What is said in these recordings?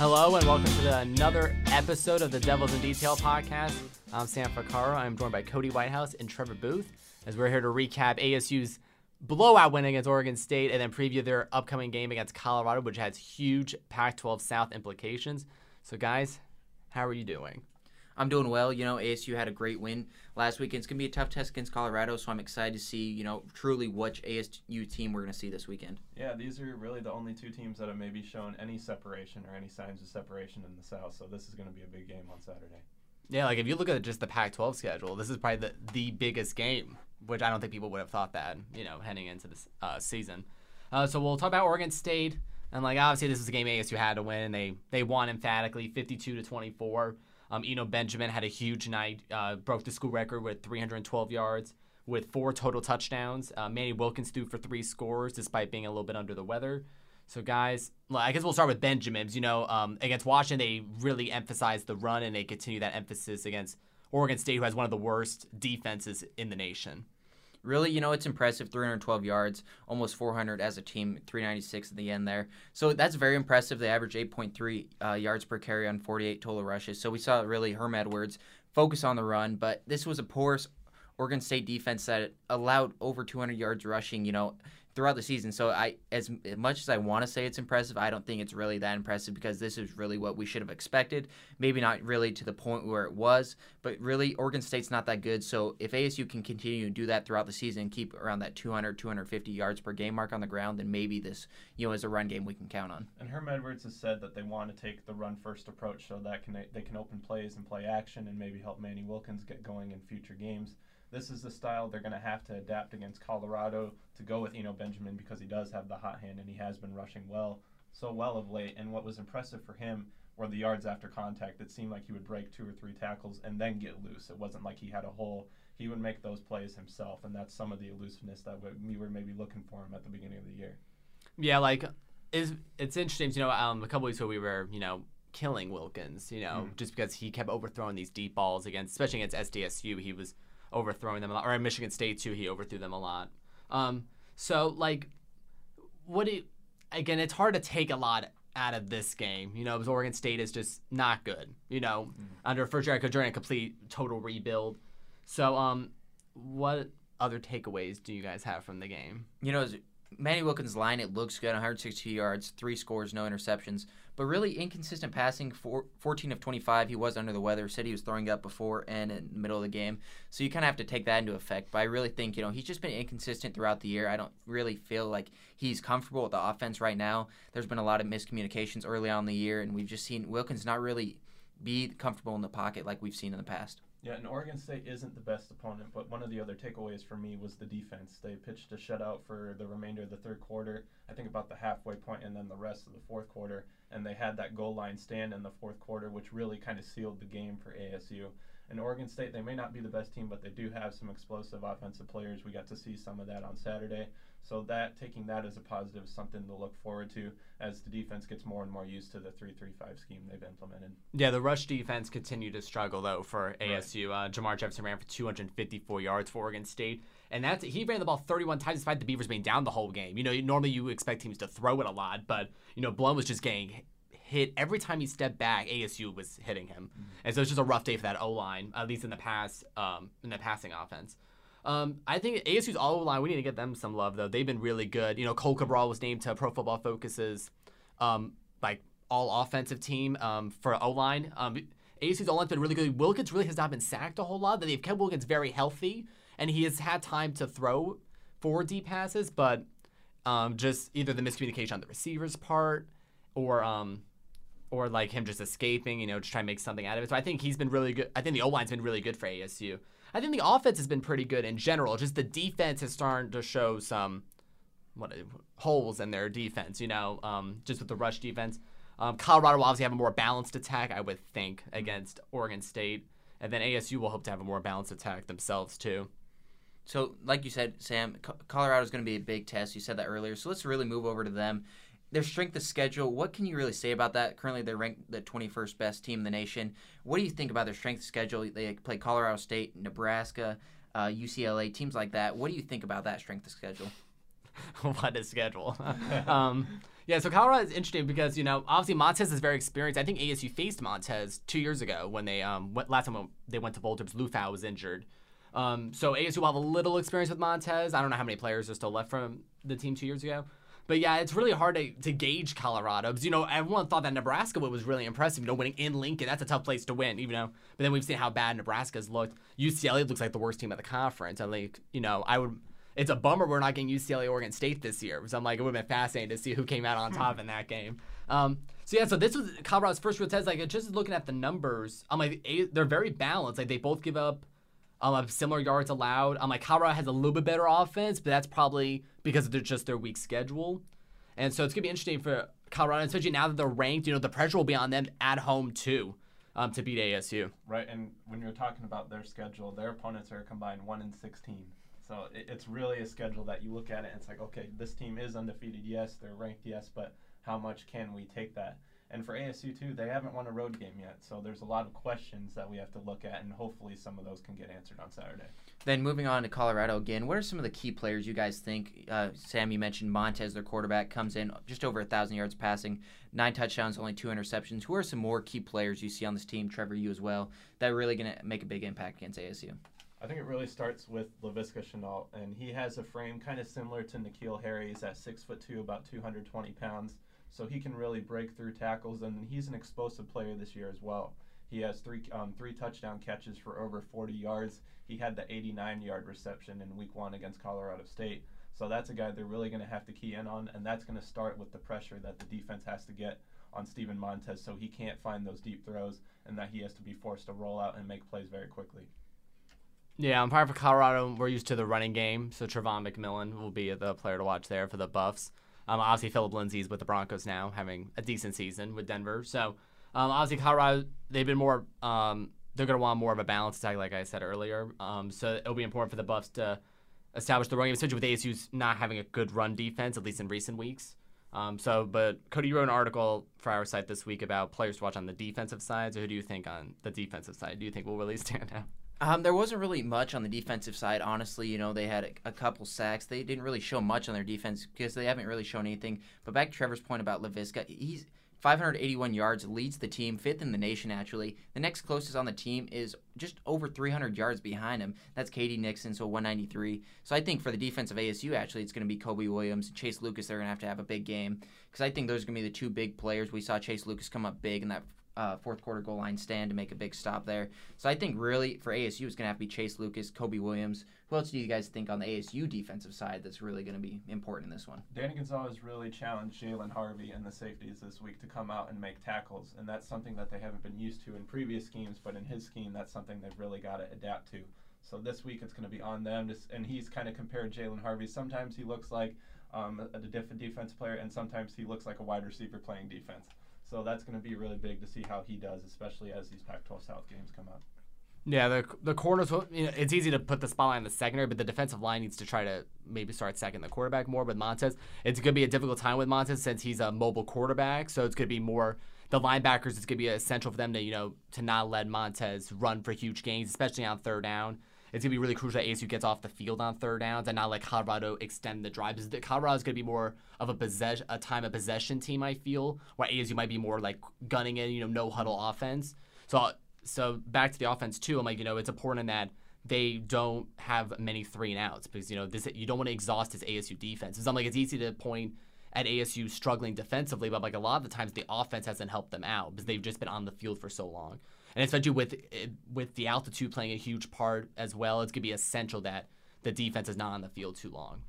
Hello and welcome to the, another episode of the Devils in Detail podcast. I'm Sam Fakara. I'm joined by Cody Whitehouse and Trevor Booth as we're here to recap ASU's blowout win against Oregon State and then preview their upcoming game against Colorado, which has huge Pac 12 South implications. So, guys, how are you doing? I'm doing well. You know, ASU had a great win last weekend. It's going to be a tough test against Colorado, so I'm excited to see, you know, truly which ASU team we're going to see this weekend. Yeah, these are really the only two teams that have maybe shown any separation or any signs of separation in the South, so this is going to be a big game on Saturday. Yeah, like if you look at just the Pac 12 schedule, this is probably the, the biggest game, which I don't think people would have thought that, you know, heading into this uh, season. Uh, so we'll talk about Oregon State. And like obviously this is a game ASU had to win. They they won emphatically, 52 to 24. Um, Eno Benjamin had a huge night, uh, broke the school record with 312 yards with four total touchdowns. Uh, Manny Wilkins threw for three scores despite being a little bit under the weather. So, guys, I guess we'll start with Benjamin's. You know, um, against Washington, they really emphasized the run and they continue that emphasis against Oregon State, who has one of the worst defenses in the nation really, you know, it's impressive 312 yards, almost 400 as a team, 396 at the end there. So that's very impressive. They average 8.3 uh, yards per carry on 48 total rushes. So we saw really Herm Edwards focus on the run, but this was a poor Oregon State defense that allowed over 200 yards rushing, you know, throughout the season. So I, as, much as I want to say it's impressive, I don't think it's really that impressive because this is really what we should have expected. Maybe not really to the point where it was, but really Oregon State's not that good. So if ASU can continue to do that throughout the season, keep around that 200, 250 yards per game mark on the ground, then maybe this, you know, is a run game we can count on. And Herm Edwards has said that they want to take the run first approach so that can they can open plays and play action and maybe help Manny Wilkins get going in future games this is the style they're going to have to adapt against Colorado to go with Eno Benjamin because he does have the hot hand and he has been rushing well, so well of late. And what was impressive for him were the yards after contact. It seemed like he would break two or three tackles and then get loose. It wasn't like he had a hole. He would make those plays himself, and that's some of the elusiveness that we were maybe looking for him at the beginning of the year. Yeah, like it's it's interesting. You know, um, a couple weeks ago we were, you know, killing Wilkins. You know, mm. just because he kept overthrowing these deep balls against, especially against SDSU, he was overthrowing them a lot. Or at Michigan State too, he overthrew them a lot. Um, so like, what do you, again? It's hard to take a lot out of this game, you know, because Oregon State is just not good. You know, mm-hmm. under first year coach during a complete total rebuild. So, um, what other takeaways do you guys have from the game? You know, Manny Wilkins' line, it looks good 162 yards, three scores, no interceptions, but really inconsistent passing. Four, 14 of 25, he was under the weather. Said he was throwing up before and in the middle of the game. So you kind of have to take that into effect. But I really think, you know, he's just been inconsistent throughout the year. I don't really feel like he's comfortable with the offense right now. There's been a lot of miscommunications early on in the year, and we've just seen Wilkins not really be comfortable in the pocket like we've seen in the past. Yeah, and Oregon State isn't the best opponent, but one of the other takeaways for me was the defense. They pitched a shutout for the remainder of the third quarter, I think about the halfway point, and then the rest of the fourth quarter. And they had that goal line stand in the fourth quarter, which really kind of sealed the game for ASU. And Oregon State, they may not be the best team, but they do have some explosive offensive players. We got to see some of that on Saturday. So that taking that as a positive is something to look forward to as the defense gets more and more used to the three-three-five scheme they've implemented. Yeah, the rush defense continued to struggle though for ASU. Right. Uh, Jermar Jefferson ran for 254 yards for Oregon State, and that's he ran the ball 31 times despite the Beavers being down the whole game. You know, normally you expect teams to throw it a lot, but you know, Blount was just getting hit every time he stepped back. ASU was hitting him, mm-hmm. and so it's just a rough day for that O line, at least in the pass, um, in the passing offense. Um, I think ASU's all line. We need to get them some love though. They've been really good. You know, Cohl Cabral was named to Pro Football Focus's um, like all offensive team um, for O line. Um, ASU's O line's been really good. Wilkins really has not been sacked a whole lot. They've kept Wilkins very healthy, and he has had time to throw four deep passes, but um, just either the miscommunication on the receiver's part or um, or like him just escaping, you know, just trying to make something out of it. So I think he's been really good. I think the O line's been really good for ASU. I think the offense has been pretty good in general. Just the defense is starting to show some what holes in their defense. You know, um, just with the rush defense. Um, Colorado will obviously have a more balanced attack, I would think, against Oregon State, and then ASU will hope to have a more balanced attack themselves too. So, like you said, Sam, Colorado is going to be a big test. You said that earlier. So let's really move over to them their strength of schedule, what can you really say about that? Currently, they're ranked the 21st best team in the nation. What do you think about their strength of schedule? They play Colorado State, Nebraska, uh, UCLA, teams like that. What do you think about that strength of schedule? what a schedule. um, yeah, so Colorado is interesting because you know obviously Montez is very experienced. I think ASU faced Montez two years ago when they um went, last time they went to Boulder, Liufau was injured. Um, so ASU will have a little experience with Montez. I don't know how many players are still left from the team two years ago. But yeah, it's really hard to, to gauge Colorado because you know everyone thought that Nebraska was really impressive. You know, winning in Lincoln, that's a tough place to win. Even though, but then we've seen how bad Nebraska's looked. UCLA looks like the worst team at the conference. And like, you know, I would. It's a bummer we're not getting UCLA Oregon State this year because I'm like it would have been fascinating to see who came out on top in that game. Um, so yeah, so this was Colorado's first real test. Like just looking at the numbers, I'm like they're very balanced. Like they both give up um, of similar yards allowed. Um, like Colorado has a little bit better offense, but that's probably because of their, just their weak schedule. And so it's gonna be interesting for Colorado, especially now that they're ranked. You know, the pressure will be on them at home too, um, to beat ASU. Right, and when you're talking about their schedule, their opponents are combined one in sixteen. So it, it's really a schedule that you look at it and it's like, okay, this team is undefeated, yes, they're ranked, yes, but how much can we take that? And for ASU too, they haven't won a road game yet, so there's a lot of questions that we have to look at, and hopefully some of those can get answered on Saturday. Then moving on to Colorado again, what are some of the key players you guys think? Uh, Sam, you mentioned Montez, their quarterback, comes in just over a thousand yards passing, nine touchdowns, only two interceptions. Who are some more key players you see on this team? Trevor, you as well, that are really going to make a big impact against ASU. I think it really starts with Laviska Shenault, and he has a frame kind of similar to N'Keal Harry's at six foot two, about 220 pounds so he can really break through tackles, and he's an explosive player this year as well. He has three um, three touchdown catches for over 40 yards. He had the 89 yard reception in Week One against Colorado State. So that's a guy they're really going to have to key in on, and that's going to start with the pressure that the defense has to get on Steven Montez, so he can't find those deep throws, and that he has to be forced to roll out and make plays very quickly. Yeah, I'm part for Colorado. We're used to the running game, so Travon McMillan will be the player to watch there for the Buffs. Um, obviously, Phillip Lindsay's with the Broncos now, having a decent season with Denver. So, um, obviously, Colorado, they've been more, um, they're going to want more of a balanced attack, like I said earlier. Um, so, it'll be important for the Buffs to establish the run game, especially with ASU's not having a good run defense, at least in recent weeks. Um, so, but Cody, you wrote an article for our site this week about players to watch on the defensive side. So, who do you think on the defensive side? Do you think will really stand out? Um, there wasn't really much on the defensive side, honestly. You know, they had a, a, couple sacks. They didn't really show much on their defense because they haven't really shown anything. But back to Trevor's point about Laviska, he's 581 yards, leads the team, fifth in the nation, actually. The next closest on the team is just over 300 yards behind him. That's K.D. Nixon, so 193. So I think for the defense of ASU, actually, it's going to be Kobe Williams and Chase Lucas. They're going to have to have a big game because I think those are going to be the two big players. We saw Chase Lucas come up big in that uh, fourth quarter goal line stand to make a big stop there. So I think really for ASU it's going to have to be Chase Lucas, Kobe Williams. Who else do you guys think on the ASU defensive side that's really going to be important in this one? Danny Gonzales really challenged Jalen Harvey and the safeties this week to come out and make tackles, and that's something that they haven't been used to in previous schemes. But in his scheme, that's something they've really got to adapt to. So this week it's going to be on them, and he's kind of compared Jalen Harvey. Sometimes he looks like um, a, a defense player, and sometimes he looks like a wide receiver playing defense. So that's going to be really big to see how he does, especially as these Pac-12 South games come up. Yeah, the the corners. You know, it's easy to put the spotlight on the secondary, but the defensive line needs to try to maybe start second the quarterback more with Montez. It's going to be a difficult time with Montez since he's a mobile quarterback, so it's going to be more the linebackers. It's going to be essential for them to you know to not let Montez run for huge gains, especially on third down it's gonna be really crucial that ASU gets off the field on third downs and not let Colorado extend the drive. Because Colorado is gonna be more of a possession, a time of possession team. I feel where ASU might be more like gunning in, you know, no huddle offense. So so back to the offense too. I'm like, you know, it's important that they don't have many three and outs because you know this you don't want to exhaust this ASU defense. Because I'm like, it's easy to point at ASU struggling defensively, but like a lot of the times the offense hasn't helped them out because they've just been on the field for so long and especially with with the altitude playing a huge part as well, it's gonna be essential that the defense is not on the field too long.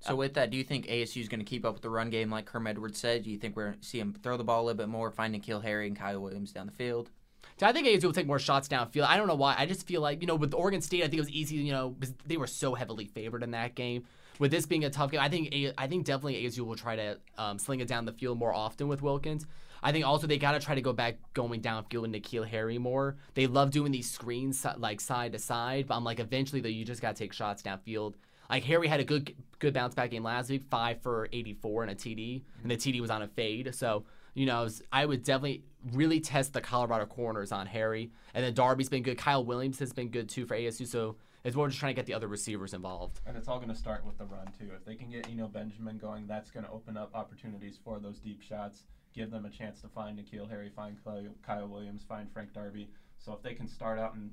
So with that, do you think ASU is going to keep up with the run game like Herm Edwards said? Do you think we're going to see him throw the ball a little bit more, finding N'Keal Harry and Kyle Williams down the field? So I think ASU will take more shots downfield. I don't know why. I just feel like you know with Oregon State, I think it was easy. You know, they were so heavily favored in that game. With this being a tough game, I think I think definitely ASU will try to um, sling it down the field more often with Wilkins. I think also they got to try to go back going downfield with N'Keal Harry more. They love doing these screens like side to side, but I'm like eventually though you just got to take shots downfield. Like Harry had a good good bounce back game last week, five for 84 and a TD, and the TD was on a fade. So you know I would definitely really test the Colorado corners on Harry, and then Darby's been good. Kyle Williams has been good too for ASU. So It's more just trying to get the other receivers involved. And it's all going to start with the run too. If they can get Eno Benjamin going, that's going to open up opportunities for those deep shots, give them a chance to find N'Keal Harry, find Kyle Williams, find Frank Darby. So if they can start out and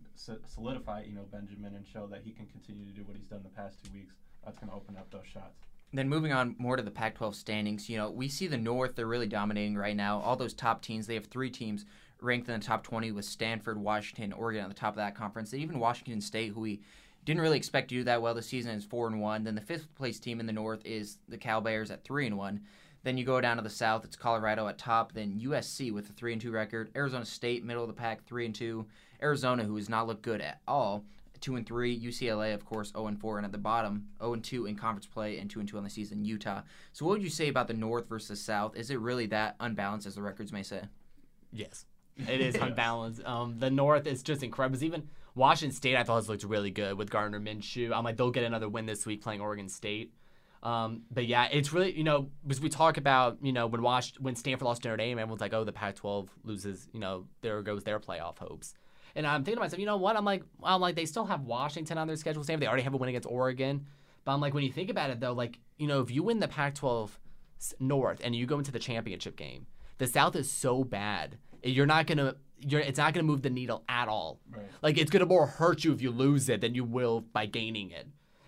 solidify Eno Benjamin and show that he can continue to do what he's done the past two weeks, that's going to open up those shots. Then moving on more to the Pac-12 standings, you know, we see the North; they're really dominating right now. All those top teams, they have three teams ranked in the top 20 with Stanford, Washington, Oregon on the top of that conference. And even Washington State, who we didn't really expect to do that well this season, is four and one. Then the fifth place team in the North is the Cal Bears at three and one. Then you go down to the South, it's Colorado at top. Then USC with a three and two record. Arizona State, middle of the pack, three and two. Arizona, who has not looked good at all, two and three. UCLA, of course, zero and four, and at the bottom, zero and two in conference play and two and two on the season. Utah. So, what would you say about the North versus South? Is it really that unbalanced as the records may say? Yes, it is unbalanced. Um, the North is just incredible. Even Washington State, I thought has looked really good with Gardner Minshew. I'm like, they'll get another win this week playing Oregon State. Um, but yeah, it's really you know because we talk about you know when Wash when Stanford lost Notre Dame, everyone's like, oh, the Pac-12 loses. You know, there goes their playoff hopes. And I'm thinking to myself, you know what? I'm like, I'm like, they still have Washington on their schedule. Same, they already have a win against Oregon. But I'm like, when you think about it, though, like, you know, if you win the Pac-12 North and you go into the championship game, the South is so bad. You're not gonna, you're, it's not gonna move the needle at all. Right. Like, it's gonna more hurt you if you lose it than you will by gaining it.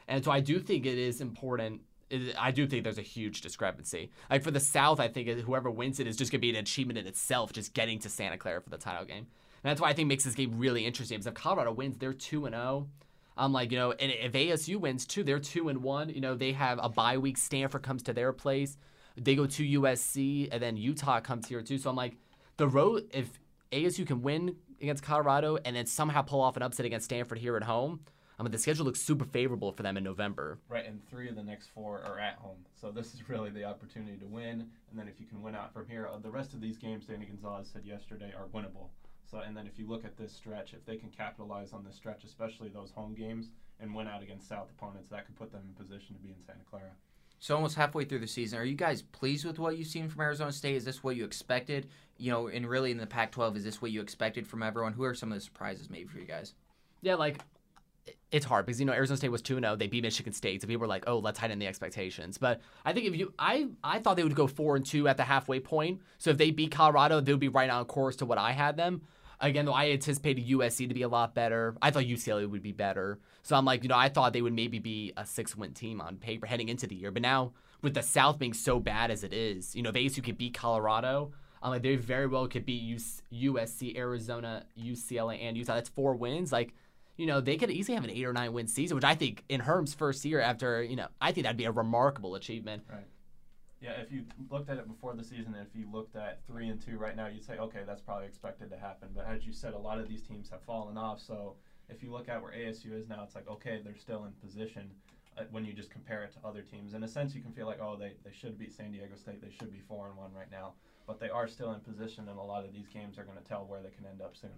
And so I do think it is important I do think there's a huge discrepancy. Like for the South, I think whoever wins it is just going to be an achievement in itself, just getting to Santa Clara for the title game. And that's why I think makes this game really interesting. Because if Colorado wins, they're two and zero. Oh. I'm like, you know, and if ASU wins too, they're two and one. You know, they have a bye week. Stanford comes to their place. They go to USC, and then Utah comes here too. So I'm like, the road. If ASU can win against Colorado and then somehow pull off an upset against Stanford here at home, I mean, the schedule looks super favorable for them in November. Right, and three of the next four are at home. So this is really the opportunity to win. And then if you can win out from here, uh, the rest of these games, Danny Gonzales said yesterday, are winnable. So, and then if you look at this stretch, if they can capitalize on this stretch, especially those home games, and win out against South opponents, that could put them in position to be in Santa Clara. So almost halfway through the season, are you guys pleased with what you've seen from Arizona State? Is this what you expected? You know, and really in the Pac-12, is this what you expected from everyone? Who are some of the surprises maybe for you guys? Yeah, like it's hard because you know Arizona State was 2-0, they beat Michigan State, so people were like, "Oh, let's heighten the expectations." But I think if you I I thought they would go 4 and 2 at the halfway point. So if they beat Colorado, they would be right on course to what I had them. Again, though, I anticipated USC to be a lot better. I thought UCLA would be better. So I'm like, you know, I thought they would maybe be a six-win team on paper heading into the year. But now with the South being so bad as it is, you know, they ASU could beat Colorado. I'm like, they very well could beat USC, Arizona, UCLA, and Utah. That's four wins. Like you know, they could easily have an eight or nine win season, which I think in Herm's first year after, you know, I think that'd be a remarkable achievement. Right. Yeah, if you looked at it before the season, and if you looked at three and two right now, you'd say, okay, that's probably expected to happen. But as you said, a lot of these teams have fallen off. So if you look at where ASU is now, it's like, okay, they're still in position uh, when you just compare it to other teams. In a sense, you can feel like, oh, they, they should beat San Diego State. They should be 4 and 1 right now. But they are still in position, and a lot of these games are going to tell where they can end up soon.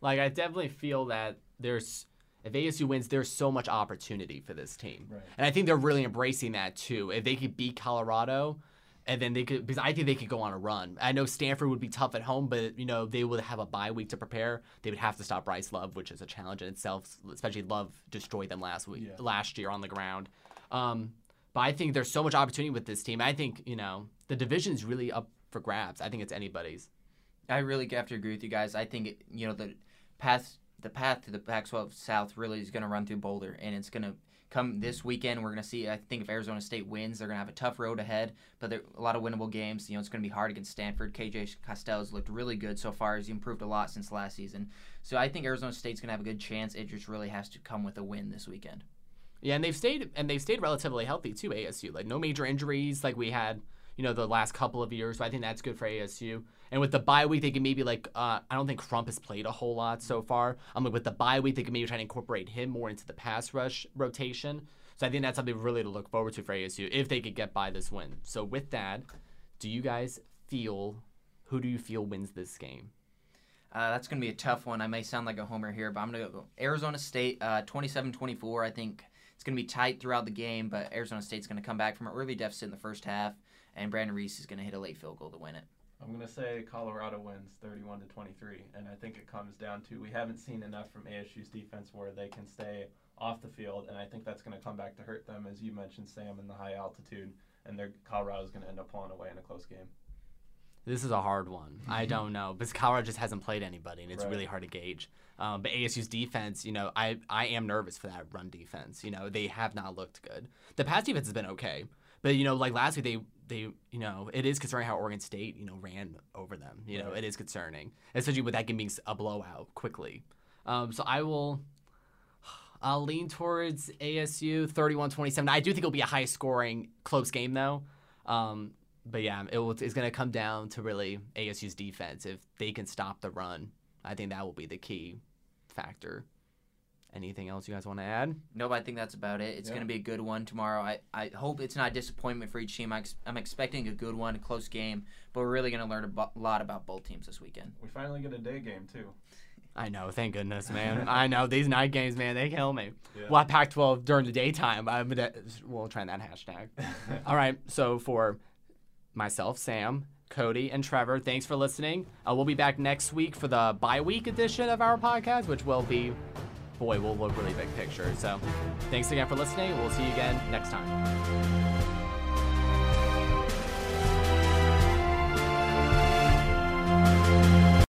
Like, I definitely feel that there's if ASU wins, there's so much opportunity for this team. Right. And I think they're really embracing that too. If they could beat Colorado, and then they could because I think they could go on a run. I know Stanford would be tough at home, but you know they would have a bye week to prepare. They would have to stop Bryce Love, which is a challenge in itself. Especially Love destroyed them last week, yeah. last year on the ground. Um, but I think there's so much opportunity with this team. I think you know the division is really up for grabs. I think it's anybody's. I really have to agree with you guys. I think it, you know the path the path to the Pac-12 South really is going to run through Boulder, and it's going to come this weekend. We're going to see. I think if Arizona State wins, they're going to have a tough road ahead, but there a lot of winnable games. You know, it's going to be hard against Stanford. KJ Costello's looked really good so far. He's improved a lot since last season. So I think Arizona State's going to have a good chance. It just really has to come with a win this weekend. Yeah, and they've stayed and they've stayed relatively healthy too. ASU like no major injuries like we had you know the last couple of years. So I think that's good for ASU. And with the bye week, they can maybe like uh, I don't think Crump has played a whole lot so far. I'm like with the bye week, they can maybe try to incorporate him more into the pass rush rotation. So I think that's something really to look forward to for ASU if they could get by this win. So with that, do you guys feel who do you feel wins this game? Uh, that's going to be a tough one. I may sound like a homer here, but I'm going to go Arizona State uh, 27-24. I think it's going to be tight throughout the game, but Arizona State's going to come back from an early deficit in the first half, and Brandon Ruiz is going to hit a late field goal to win it. I'm going to say Colorado wins 31 to 23, and I think it comes down to we haven't seen enough from ASU's defense where they can stay off the field, and I think that's going to come back to hurt them, as you mentioned, Sam, in the high altitude, and their Colorado's going to end up pulling away in a close game. This is a hard one. I don't know because Colorado just hasn't played anybody, and it's Right. really hard to gauge. Um, but ASU's defense, you know, I I am nervous for that run defense. You know, they have not looked good. The pass defense has been okay, but you know, like last week, they they you know, it is concerning how Oregon State you know ran over them. You know, Right. it is concerning, especially with that game being a blowout quickly. Um, so I will. I'll lean towards ASU 31-27. I do think it'll be a high scoring close game though. Um, but yeah, it will, it's going to come down to really ASU's defense. If they can stop the run, I think that will be the key factor. Anything else you guys want to add? Nope, I think that's about it. It's Yeah. going to be a good one tomorrow. I, I hope it's not a disappointment for each team. I ex- I'm expecting a good one, a close game, but we're really going to learn a bo- lot about both teams this weekend. We finally get a day game too. I know, thank goodness, man. I know these night games, man, they kill me. Yeah. Well, Pac-12 during the daytime, I'm gonna, we'll try that hashtag. All right, so for myself, Sam, Cody, and Trevor, thanks for listening. Uh, we'll be back next week for the bye week edition of our podcast, which will be, boy, we'll look really big picture. So thanks again for listening. We'll see you again next time.